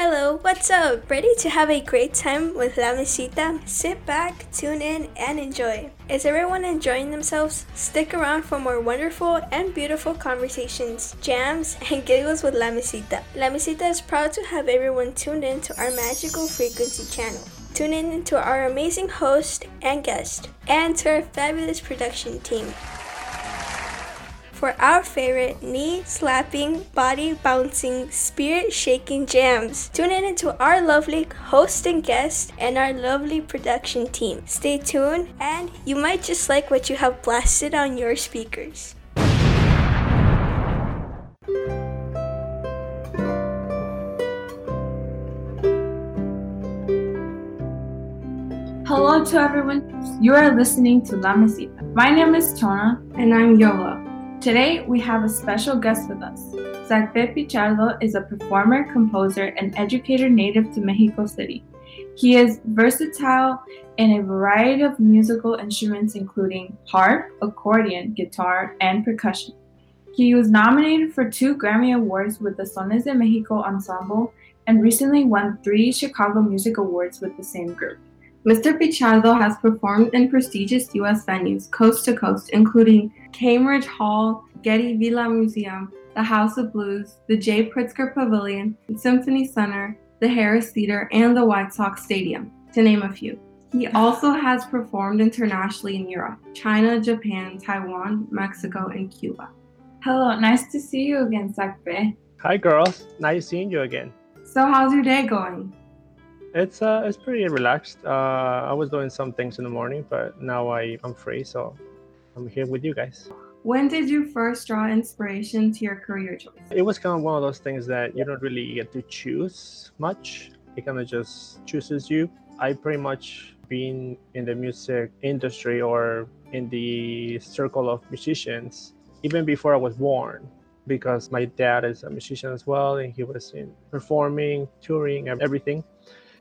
Hello, what's up? Ready to have a great time with La Mesita? Sit back, tune in, and enjoy. Is everyone enjoying themselves? Stick around for more wonderful and beautiful conversations, jams, and giggles with La Mesita. La Mesita is proud to have everyone tuned in to our magical frequency channel. Tune in to our amazing host and guest, and to our fabulous production team for our favorite knee slapping, body bouncing, spirit shaking jams. Tune in into our lovely host and guest and our lovely production team. Stay tuned, and you might just like what you have blasted on your speakers. Hello to everyone. You are listening to La Mesita. My name is Tona. And I'm Yola. Today, we have a special guest with us. Zacbe Pichardo is a performer, composer, and educator native to Mexico City. He is versatile in a variety of musical instruments, including harp, accordion, guitar, and percussion. He was nominated for two Grammy Awards with the Sones de Mexico Ensemble and recently won three Chicago Music Awards with the same group. Mr. Pichardo has performed in prestigious U.S. venues coast to coast, including Cambridge Hall, Getty Villa Museum, the House of Blues, the Jay Pritzker Pavilion, the Symphony Center, the Harris Theater, and the White Sox Stadium, to name a few. He also has performed internationally in Europe, China, Japan, Taiwan, Mexico, and Cuba. Hello, nice to see you again, Zacbe. Hi, girls. Nice seeing you again. So, how's your day going? It's uh, it's pretty relaxed. Uh, I was doing some things in the morning, but now I I'm free, so I'm here with you guys. When did you first draw inspiration to your career choice? It was kind of one of those things that you don't really get to choose much. It kind of just chooses you. I pretty much been in the music industry or in the circle of musicians even before I was born because my dad is a musician as well and he was in performing, touring, everything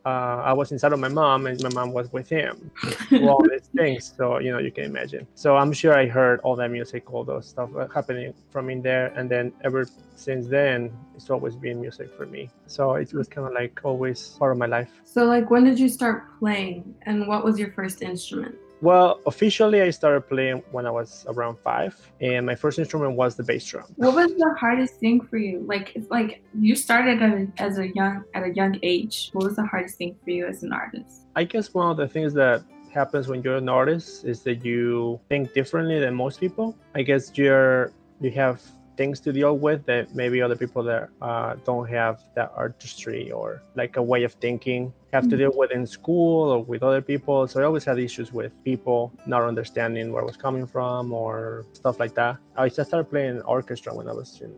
uh, I was inside of my mom and my mom was with him. all these things. So, you know, you can imagine. So I'm sure I heard all that music, all those stuff uh, happening from in there. And then ever since then, it's always been music for me. So it was kind of like always part of my life. So, like, when did you start playing and what was your first instrument? Well, officially, I started playing when I was around five, and my first instrument was the bass drum. What was the hardest thing for you? Like, it's like you started at a, as a young at a young age. What was the hardest thing for you as an artist? I guess one of the things that happens when you're an artist is that you think differently than most people. I guess you're you have things to deal with that maybe other people that uh, don't have that artistry or like a way of thinking have to mm-hmm. deal with in school or with other people. So I always had issues with people not understanding where I was coming from or stuff like that. I just started playing orchestra when I was in,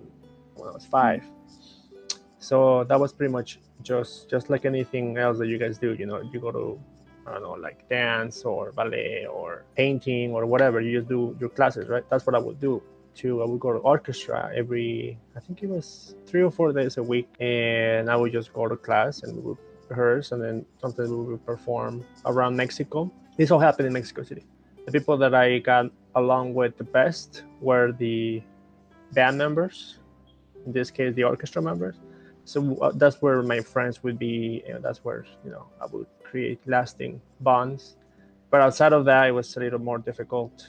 when I was five. So that was pretty much just just like anything else that you guys do. You know, you go to I don't know, like dance or ballet or painting or whatever. You just do your classes, right? That's what I would do to I would go to orchestra every I think it was three or four days a week, and I would just go to class and we would rehearse, and then sometimes we would perform around Mexico. This all happened in Mexico City. The people that I got along with the best were the band members, in this case the orchestra members. So uh, that's where my friends would be, and that's where you know I would create lasting bonds. But outside of that, it was a little more difficult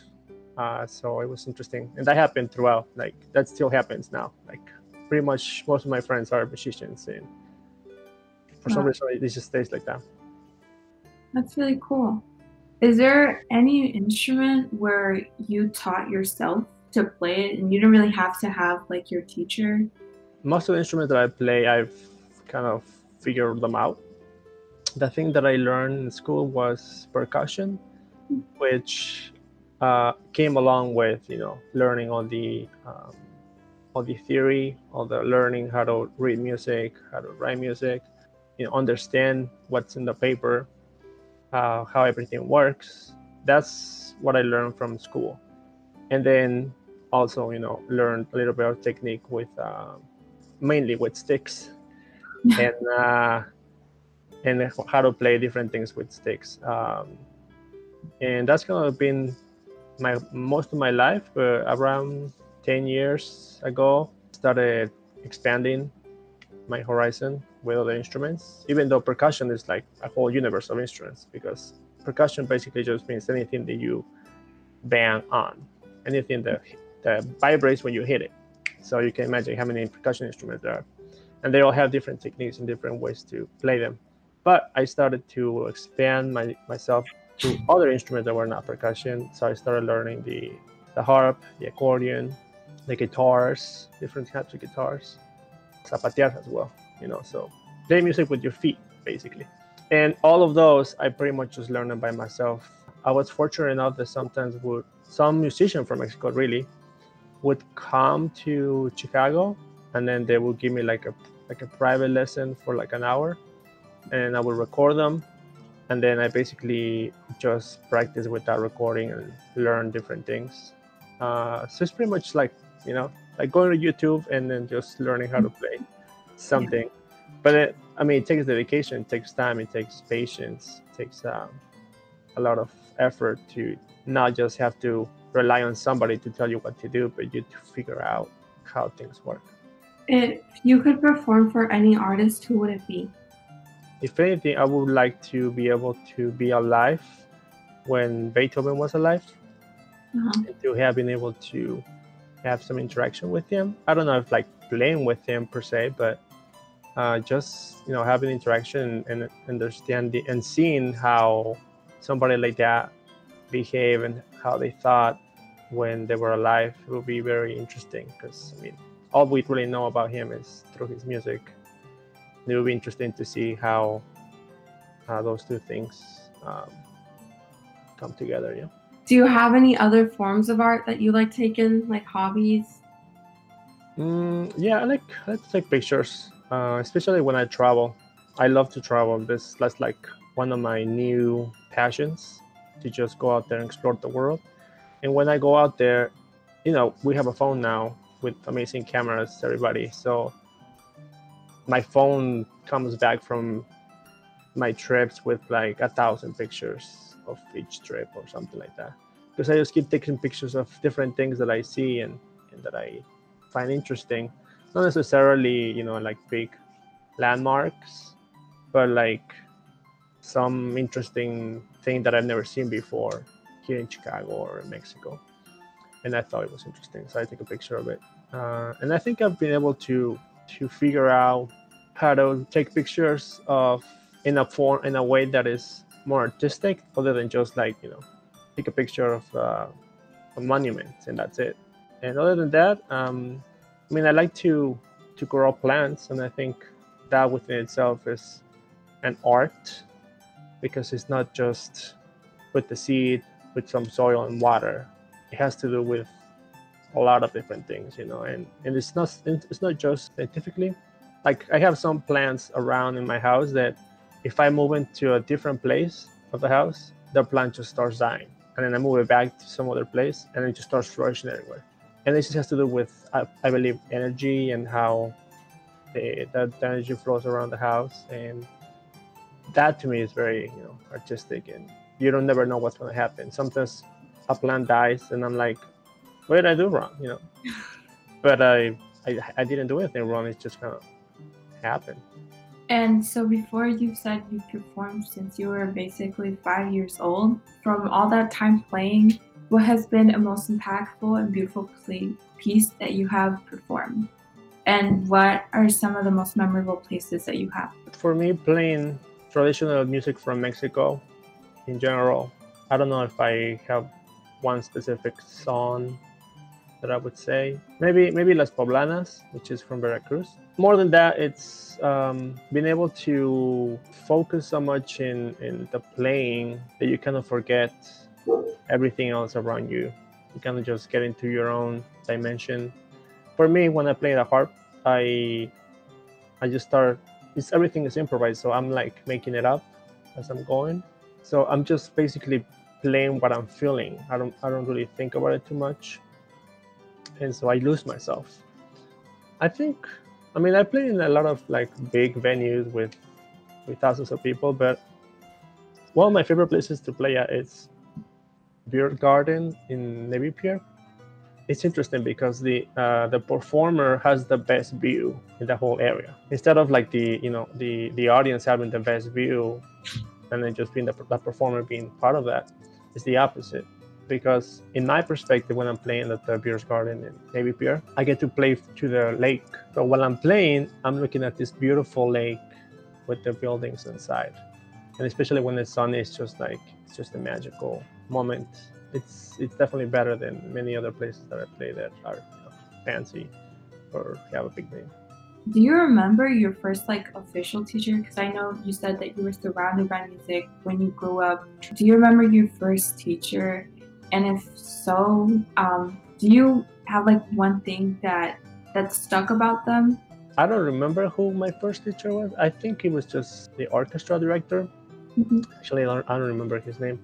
uh, so it was interesting, and that happened throughout. Like that still happens now. Like pretty much most of my friends are musicians, and for wow. some reason it just stays like that. That's really cool. Is there any instrument where you taught yourself to play it, and you don't really have to have like your teacher? Most of the instruments that I play, I've kind of figured them out. The thing that I learned in school was percussion, hmm. which uh, came along with you know learning all the um, all the theory, all the learning how to read music, how to write music, you know, understand what's in the paper, uh, how everything works. That's what I learned from school, and then also you know learned a little bit of technique with uh, mainly with sticks, and uh, and how to play different things with sticks. Um, and that's kind of been my most of my life, but around 10 years ago, started expanding my horizon with other instruments, even though percussion is like a whole universe of instruments because percussion basically just means anything that you bang on, anything that, that vibrates when you hit it. So you can imagine how many percussion instruments there are. And they all have different techniques and different ways to play them. But I started to expand my, myself to other instruments that were not percussion. So I started learning the, the harp, the accordion, the guitars, different types of guitars, zapatear as well, you know. So play music with your feet, basically. And all of those, I pretty much just learned them by myself. I was fortunate enough that sometimes would some musician from Mexico really would come to Chicago and then they would give me like a like a private lesson for like an hour and I would record them and then I basically just practice with that recording and learn different things. Uh, so it's pretty much like you know like going to YouTube and then just learning how to play something. But it, I mean, it takes dedication, it takes time, it takes patience, it takes um, a lot of effort to not just have to rely on somebody to tell you what to do, but you to figure out how things work. If you could perform for any artist, who would it be? If anything, I would like to be able to be alive when Beethoven was alive, Uh-huh. to have been able to have some interaction with him. I don't know if like playing with him per se, but uh, just you know having interaction and understanding and seeing how somebody like that behave and how they thought when they were alive would be very interesting because I mean all we really know about him is through his music. It would be interesting to see how uh, those two things um, come together. Yeah. Do you have any other forms of art that you like taking, like hobbies? Mm, yeah, I like I like to take pictures, uh, especially when I travel. I love to travel. This that's like one of my new passions to just go out there and explore the world. And when I go out there, you know, we have a phone now with amazing cameras, everybody. So my phone comes back from my trips with like a thousand pictures of each trip or something like that. Because I just keep taking pictures of different things that I see and, and that I find interesting. Not necessarily, you know, like big landmarks, but like some interesting thing that I've never seen before here in Chicago or in Mexico. And I thought it was interesting, so I took a picture of it. Uh, and I think I've been able to to figure out how to take pictures of in a form in a way that is more artistic, other than just like you know, take a picture of uh, a monument and that's it. And other than that, um, I mean, I like to to grow plants, and I think that within itself is an art because it's not just with the seed with some soil and water. It has to do with a lot of different things, you know, and, and it's not it's not just scientifically. Like I have some plants around in my house that if I move into a different place of the house, the plant just starts dying. And then I move it back to some other place and it just starts flourishing everywhere. And this has to do with I, I believe energy and how the, that energy flows around the house and that to me is very you know artistic and you don't never know what's going to happen sometimes a plant dies and i'm like what did i do wrong you know but I, I i didn't do anything wrong it just kind of happened And so before you said you performed since you were basically five years old, from all that time playing, what has been a most impactful and beautiful piece that you have performed? And what are some of the most memorable places that you have? for me playing traditional music from mexico in general i don't know if i have one specific song that i would say. Maybe maybe las poblanas which is from veracruz. More than that it's um, being able to focus so much in in the playing that you kind of forget everything else around you. You kind of just get into your own dimension. For me when i play the harp i i just start it's everything is improvised so i'm like making it up as i'm going. So i'm just basically playing what i'm feeling. I don't i don't really think about it too much and so i lose myself. I think i mean i play in a lot of like big venues with with thousands of people but one of my favorite places to play at is beer garden in navy pier it's interesting because the uh, the performer has the best view in the whole area. Instead of like the you know the the audience having the best view and then just being the, the performer being part of that it's the opposite because in my perspective when i'm playing at the beers garden in navy pier i get to play to the lake so while i'm playing i'm looking at this beautiful lake with the buildings inside and especially when the sun is just like it's just a magical moment it's it's definitely better than many other places that I play that are you know, fancy or have a big name. Do you remember your first like official teacher? Because I know you said that you were surrounded by music when you grew up. Do you remember your first teacher? And if so, um, do you have like one thing that that stuck about them? I don't remember who my first teacher was. I think he was just the orchestra director. Mm-hmm. Actually, I don't, I don't remember his name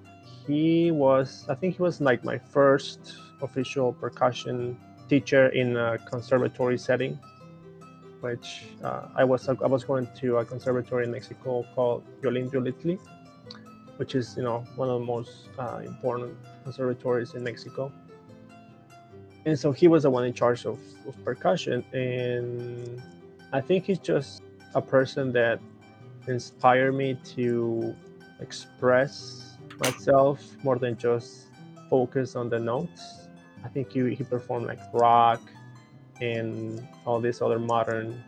he was i think he was like my first official percussion teacher in a conservatory setting which uh, i was i was going to a conservatory in mexico called Ollin Yoliztli which is you know one of the most uh, important conservatories in mexico and so he was the one in charge of, of percussion and i think he's just a person that inspired me to express myself more than just focus on the notes. I think he, he performed like rock and all these other modern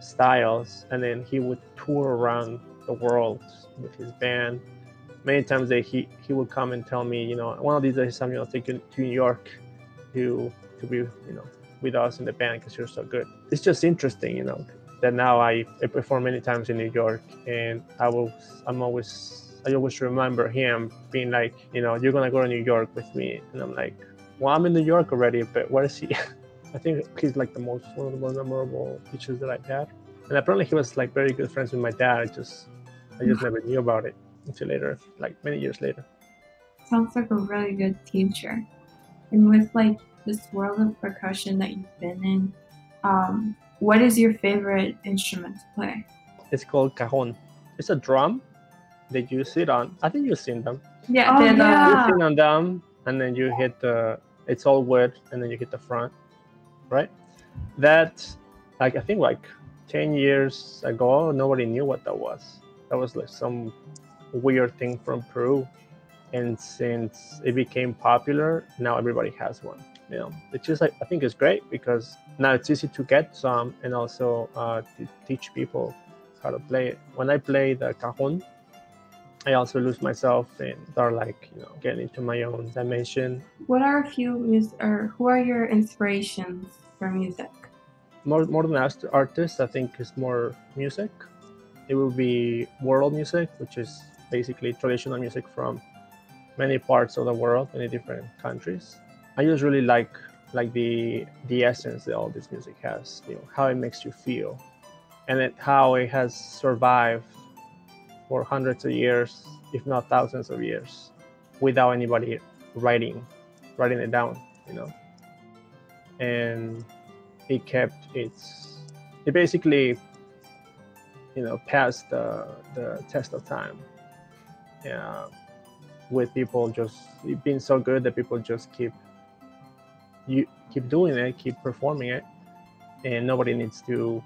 styles. And then he would tour around the world with his band. Many times that he, he would come and tell me, you know, one of these days I'm to take you to New York to, to be, you know, with us in the band because you're so good. It's just interesting, you know, that now I, I perform many times in New York and I was, I'm always I always remember him being like, you know, you're gonna go to New York with me, and I'm like, well, I'm in New York already, but where is he? I think he's like the most one of the most memorable teachers that I've had, and apparently he was like very good friends with my dad. I just, I just mm. never knew about it until later, like many years later. Sounds like a really good teacher, and with like this world of percussion that you've been in, um, what is your favorite instrument to play? It's called cajon. It's a drum that you sit on. I think you've seen them. Yeah, oh, yeah. You sit on them, and then you hit the. It's all wood, and then you hit the front, right? That, like I think like ten years ago, nobody knew what that was. That was like some weird thing from Peru, and since it became popular, now everybody has one. You know, it's just like I think it's great because now it's easy to get some, and also uh, to teach people how to play it. When I play the cajon, I also lose myself and start like you know getting into my own dimension. What are a few mus- or who are your inspirations for music? More more than artists, I think is more music. It will be world music, which is basically traditional music from many parts of the world, many different countries. I just really like like the the essence that all this music has, you know, how it makes you feel, and how it has survived for hundreds of years, if not thousands of years, without anybody writing, writing it down, you know. And it kept its, it basically, you know, passed the, the test of time. Yeah, with people just being so good that people just keep you keep doing it, keep performing it, and nobody needs to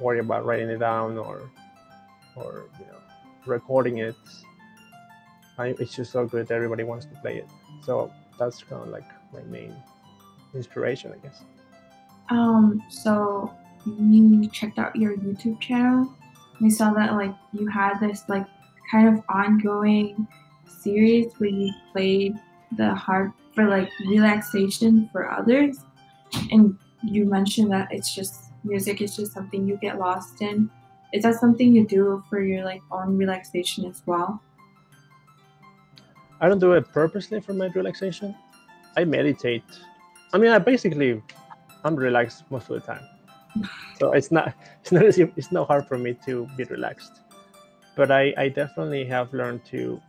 worry about writing it down or or you know recording it. I, it's just so good that everybody wants to play it. So that's kind of like my main inspiration i guess. Um so we checked out your youtube channel? We saw that like you had this like kind of ongoing series where you played the harp for like relaxation for others and you mentioned that it's just music is just something you get lost in is that something you do for your like own relaxation as well? I don't do it purposely for my relaxation. I meditate. I mean, I basically I'm relaxed most of the time, so it's not it's not it's not hard for me to be relaxed. But I I definitely have learned to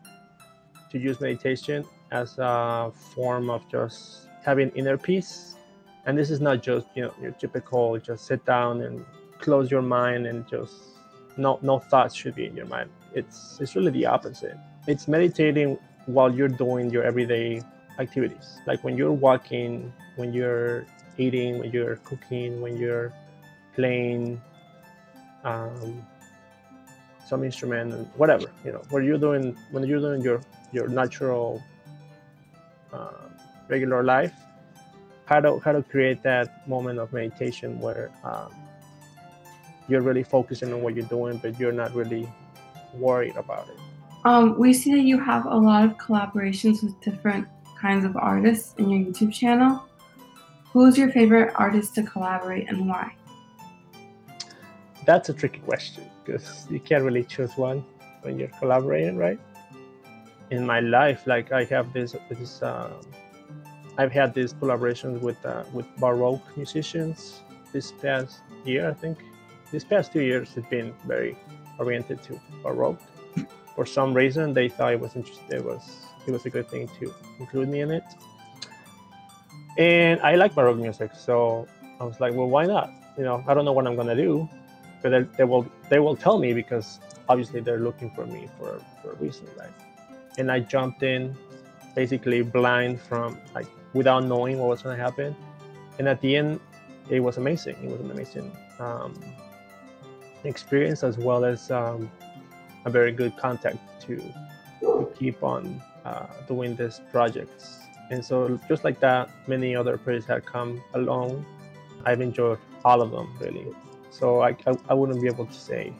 to use meditation as a form of just having inner peace. And this is not just you know your typical just sit down and close your mind and just no no thoughts should be in your mind. It's it's really the opposite. It's meditating while you're doing your everyday activities. Like when you're walking when you're eating, when you're cooking, when you're playing um, some instrument, whatever you know, what you're doing when you're doing your your natural uh, regular life, how to how to create that moment of meditation where um, you're really focusing on what you're doing, but you're not really worried about it. Um, we see that you have a lot of collaborations with different kinds of artists in your YouTube channel. Who's your favorite artist to collaborate and why? That's a tricky question because you can't really choose one when you're collaborating, right? In my life, like I have this, this um, I've had these collaborations with uh, with Baroque musicians this past year. I think this past two years have been very oriented to Baroque. For some reason, they thought it was interesting. It was it was a good thing to include me in it. And I like Baroque music, so I was like, well, why not? You know, I don't know what I'm gonna do, but they, they will they will tell me because obviously they're looking for me for for a reason, right? And I jumped in, basically blind from like without knowing what was gonna happen, and at the end, it was amazing. It was an amazing um, experience as well as um, a very good contact to, to keep on uh, doing these projects. And so, just like that, many other projects have come along. I've enjoyed all of them really. So I, I, I wouldn't be able to say.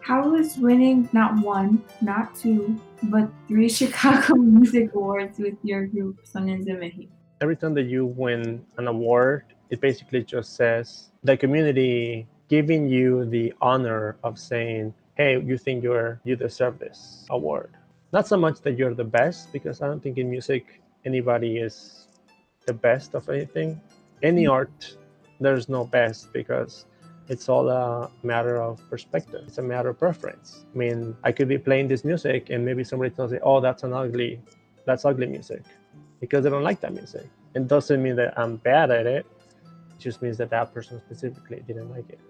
How is winning not one, not two, but three Chicago Music Awards with your group Sonidos de Mexico? Every time that you win an award, it basically just says the community giving you the honor of saying, hey, you think you're you deserve this award. Not so much that you're the best, because I don't think in music anybody is the best of anything. Any mm. art, there's no best because it's all a matter of perspective. It's a matter of preference. I mean, I could be playing this music and maybe somebody tells me, oh, that's an ugly, that's ugly music because they don't like that music. It doesn't mean that I'm bad at it. It just means that that person specifically didn't like it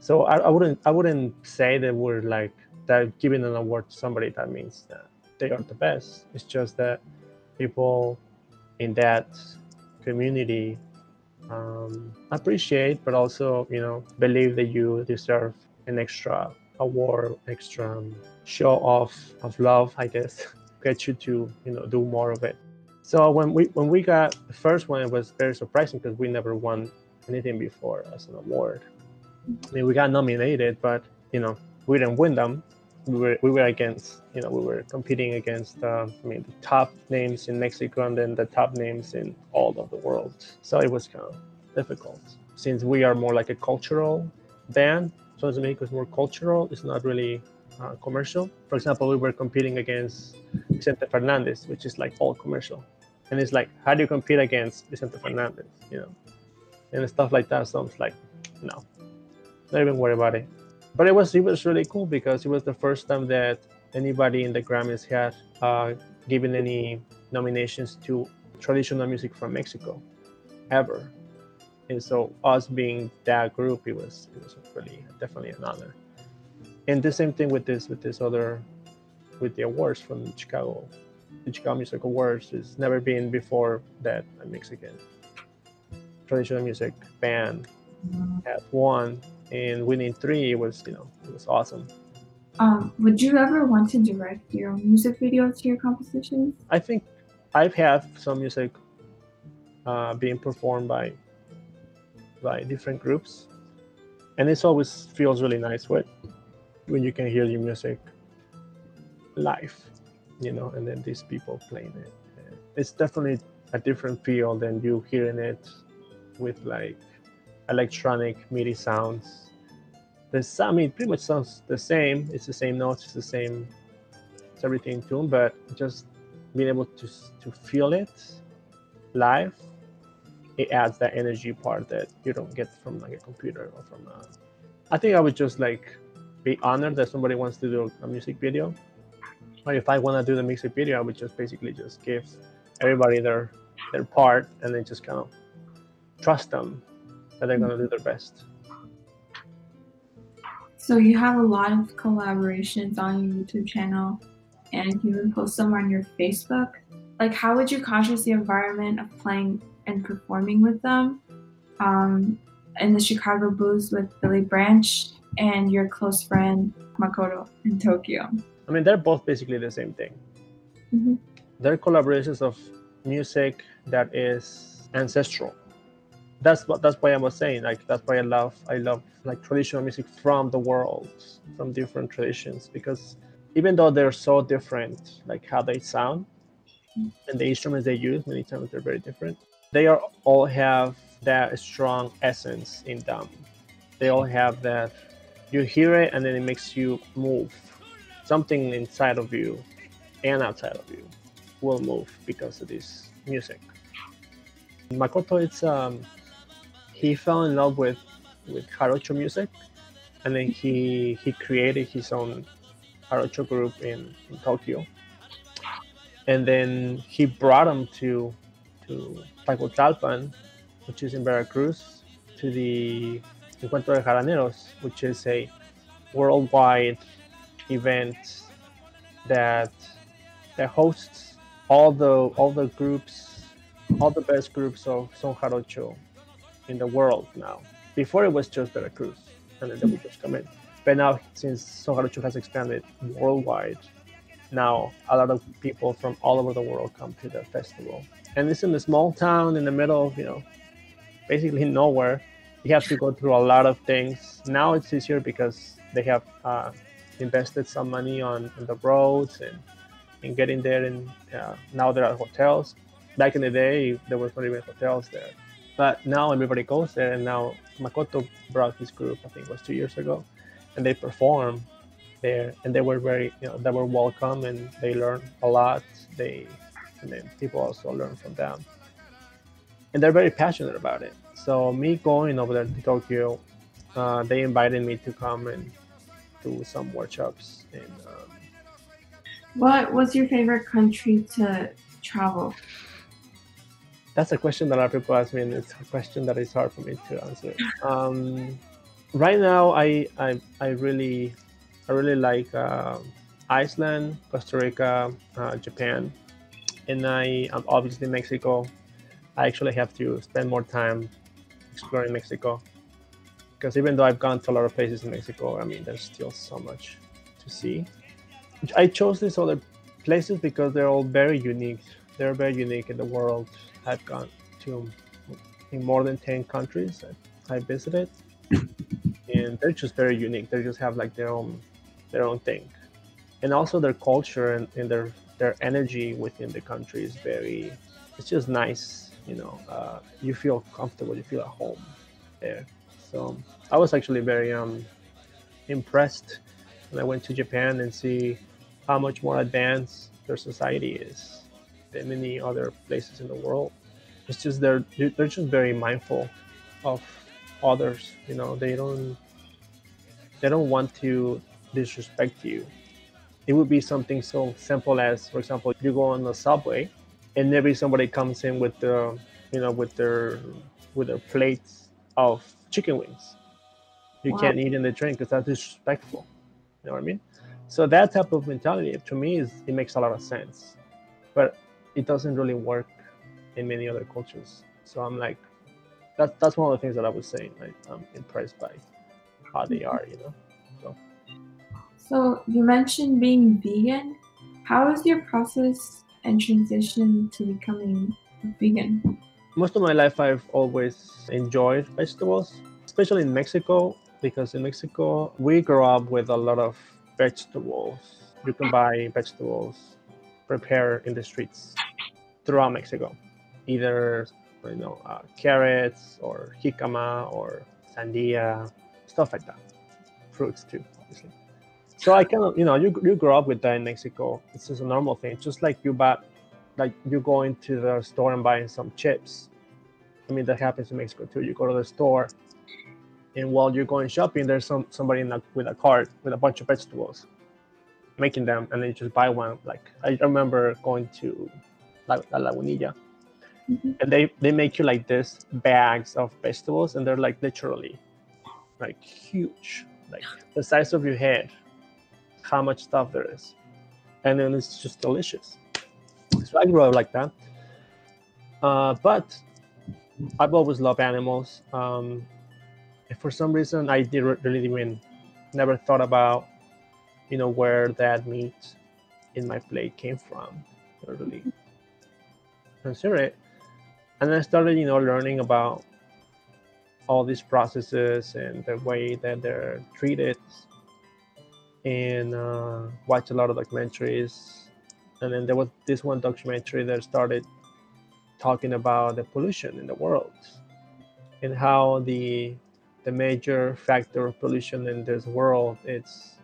so I, I, wouldn't I wouldn't say that we're like that giving an award to somebody that means that they are the best. It's just that people in that community um, appreciate, but also you know believe that you deserve an extra award, extra um, show off of love, I guess, get you to you know do more of it. So when we when we got the first one, it was very surprising because we never won anything before as an award. I mean, we got nominated, but you know, we didn't win them. We were we were against, you know, we were competing against, uh, I mean, the top names in Mexico and then the top names in all of the world. So it was kind of difficult since we are more like a cultural band. So to make us more cultural. It's not really uh, commercial. For example, we were competing against Vicente Fernandez, which is like all commercial. And it's like, how do you compete against Vicente Fernandez? You know, and stuff like that. So it's like, no, don't even worry about it. But it was it was really cool because it was the first time that anybody in the Grammys had uh, given any nominations to traditional music from Mexico, ever. And so us being that group, it was it was really definitely an honor. And the same thing with this with this other with the awards from Chicago, the Chicago Music Awards. It's never been before that a Mexican traditional music band had won and winning three was you know it was awesome. Um, would you ever want to direct your own music videos to your compositions i think i've had some music uh, being performed by by different groups and it always feels really nice when when you can hear your music live you know and then these people playing it. It's definitely a different feel than you hearing it with like electronic MIDI sounds. The I mean, pretty much sounds the same. It's the same notes, it's the same, it's everything in tune. But just being able to to feel it live, it adds that energy part that you don't get from like a computer or from. A, I think I would just like be honored that somebody wants to do a music video. Or if I want to do the music video, I would just basically just give everybody their their part and then just kind of trust them and they're going to do their best. So you have a lot of collaborations on your YouTube channel, and you even post them on your Facebook. Like, how would you conscious the environment of playing and performing with them. Um, in the Chicago Blues with Billy Branch and your close friend Makoto in Tokyo. I mean, they're both basically the same thing. Mm-hmm. They're collaborations of music that is ancestral. That's what that's why I was saying. Like that's why I love I love like traditional music from the world, from different traditions, because even though they're so different, like how they sound and the instruments they use, many times they're very different. They are all have that strong essence in them. They all have that you hear it and then it makes you move. Something inside of you and outside of you will move because of this music. Makoto, it's um, he fell in love with with jarocho music, and then he he created his own jarocho group in, in Tokyo, and then he brought them to to Tlacotalpan, which is in Veracruz, to the Encuentro de Jaraneros, which is a worldwide event that that hosts all the all the groups, all the best groups of son jarocho in the world now. Before it was just Veracruz, and then they would just come in. But now, since son jarocho has expanded worldwide, now a lot of people from all over the world come to the festival. And it's in a small town in the middle of you know, basically nowhere. You have to go through a lot of things. Now it's easier because they have uh, invested some money on, on the roads and and getting there. And uh, now there are hotels. Back in the day, there was not even hotels there. But now everybody goes there. And now Makoto brought his group, I think it was two years ago, and they perform there. And they were very, you know, they were welcome and they learned a lot. They, and then people also learn from them. And they're very passionate about it. So me going over there to Tokyo, uh, they invited me to come and do some workshops and um, what was your favorite country to travel? That's a question that a lot of people ask me, and it's a question that is hard for me to answer. Um, right now, I, I I really I really like uh, Iceland, Costa Rica, uh, Japan, and I um, obviously Mexico. I actually have to spend more time exploring Mexico because even though I've gone to a lot of places in Mexico, I mean, there's still so much to see. I chose these other places because they're all very unique. They're very unique in the world. I've gone to in more than 10 countries I visited and they're just very unique. They just have like their own their own thing. And also their culture and, and their their energy within the country is very it's just nice, you know. Uh, you feel comfortable, you feel at home there. So I was actually very um impressed when I went to Japan and see how much more advanced their society is than many other places in the world. It's just they're they're just very mindful of others. You know, they don't they don't want to disrespect you. It would be something so simple as, for example, you go on the subway, and maybe somebody comes in with the you know with their with their plates of chicken wings. You wow. can't eat in the train because that's disrespectful. You know what I mean? So that type of mentality, to me, is it makes a lot of sense, but it doesn't really work in many other cultures. So I'm like, that's that's one of the things that I was saying. Like, I'm impressed by how they are, you know. So. So you mentioned being vegan. How is your process and transition to becoming vegan? Most of my life, I've always enjoyed vegetables, especially in Mexico, because in Mexico we grow up with a lot of vegetables. You can buy vegetables prepared in the streets throughout Mexico, either you know uh, carrots or jicama or sandia, stuff like that. Fruits too, obviously. So I kind of you know you you grow up with that in Mexico. It's just a normal thing. Just like you buy, like you go into the store and buying some chips. I mean that happens in Mexico too. You go to the store and while you're going shopping, there's some somebody with a cart with a bunch of vegetables, making them, and then you just buy one. Like I remember going to La, La Lagunilla, mm-hmm. and they they make you like this bags of vegetables, and they're like literally, like huge, like the size of your head. How much stuff there is, and then it's just delicious. So I grew up like that. Uh, but I've always loved animals. Um, for some reason, I did really even never thought about, you know, where that meat in my plate came from. Really consider it, and I started, you know, learning about all these processes and the way that they're treated, and uh, watch a lot of documentaries. And then there was this one documentary that started talking about the pollution in the world and how the the major factor of pollution in this world is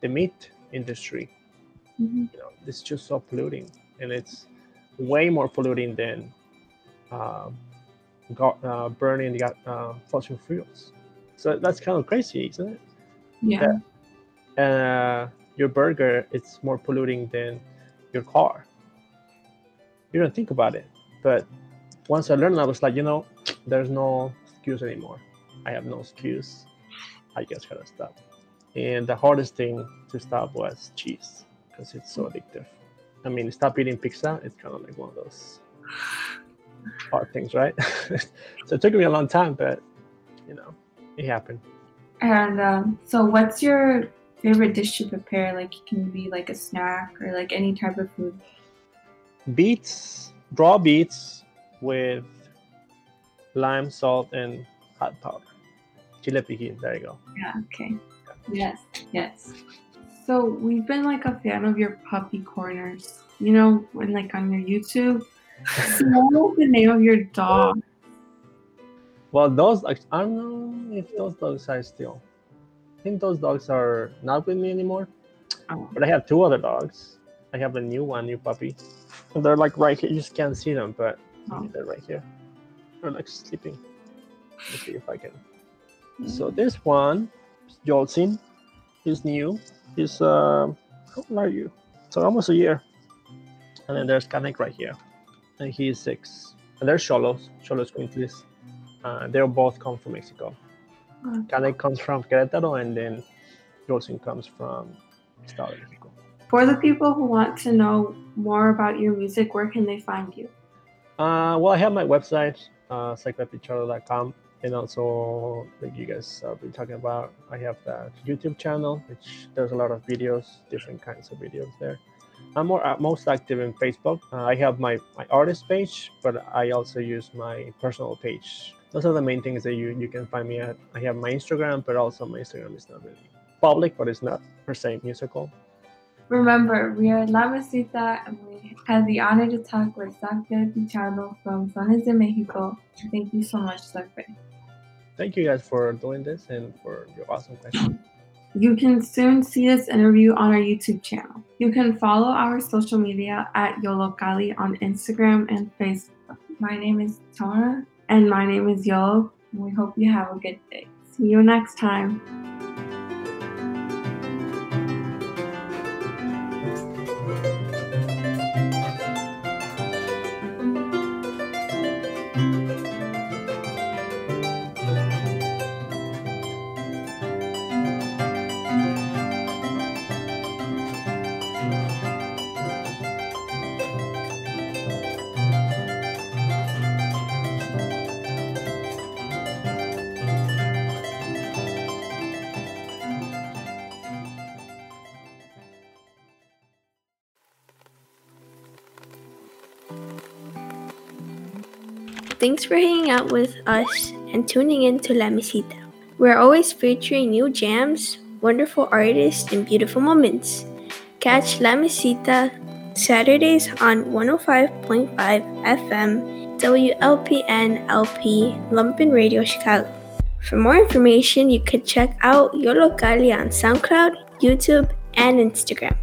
the meat industry. Mm-hmm. You know, it's just so polluting, and it's way more polluting than uh, uh, burning the uh, fossil fuels. So that's kind of crazy, isn't it? Yeah. And uh, your burger, it's more polluting than your car. You don't think about it, but once I learned, I was like, you know, there's no excuse anymore. I have no excuse. I just gotta stop. And the hardest thing to stop was cheese because it's so addictive. I mean, stop eating pizza. It's kind of like one of those hard things, right? so it took me a long time, but you know, it happened. And um, so, what's your favorite dish to prepare? Like, it can be like a snack or like any type of food. Beets, raw beets with lime, salt, and hot powder. Chile piquin. There you go. Yeah. Okay. Yes. Yes. So we've been like a fan of your puppy corners. You know, when like on your YouTube. What the name of your dog? Well, those I don't know if those dogs are still. I think those dogs are not with me anymore. Oh. But I have two other dogs. I have a new one, new puppy. And they're like right here. You just can't see them, but oh. they're right here. They're like sleeping. Let's see if I can. So this one, Jolsin, he's new. He's uh, how old are you? So almost a year. And then there's Kanek right here, and he's six. And there's Cholos, Cholos Quintlis. Uh, they both come from Mexico. Okay. Comes from Querétaro, and then Jolsin comes from Estado de Mexico. For the people who want to know more about your music, where can they find you? Uh, well, I have my website, uh, and also like you guys have been talking about i have that youtube channel which there's a lot of videos different kinds of videos there i'm more uh, most active in facebook uh, i have my my artist page but i also use my personal page those are the main things that you you can find me at i have my instagram but also my instagram is not really public but it's not per se musical Remember, we are La Mesita and we had the honor to talk with Dr. Pichardo from Sones de Mexico. Thank you so much, Dr thank you guys for doing this and for your awesome questions. You can soon see this interview on our YouTube channel. You can follow our social media at Yollocalli on Instagram and Facebook. My name is Tona and my name is Yolo. We hope you have a good day. See you next time. Thanks for hanging out with us and tuning in to La Mesita. We're always featuring new jams, wonderful artists, and beautiful moments. Catch La Mesita Saturdays on 105.5 FM WLPN LP Lumpen Radio Chicago. For more information, you could check out Yollocalli on SoundCloud, YouTube, and Instagram.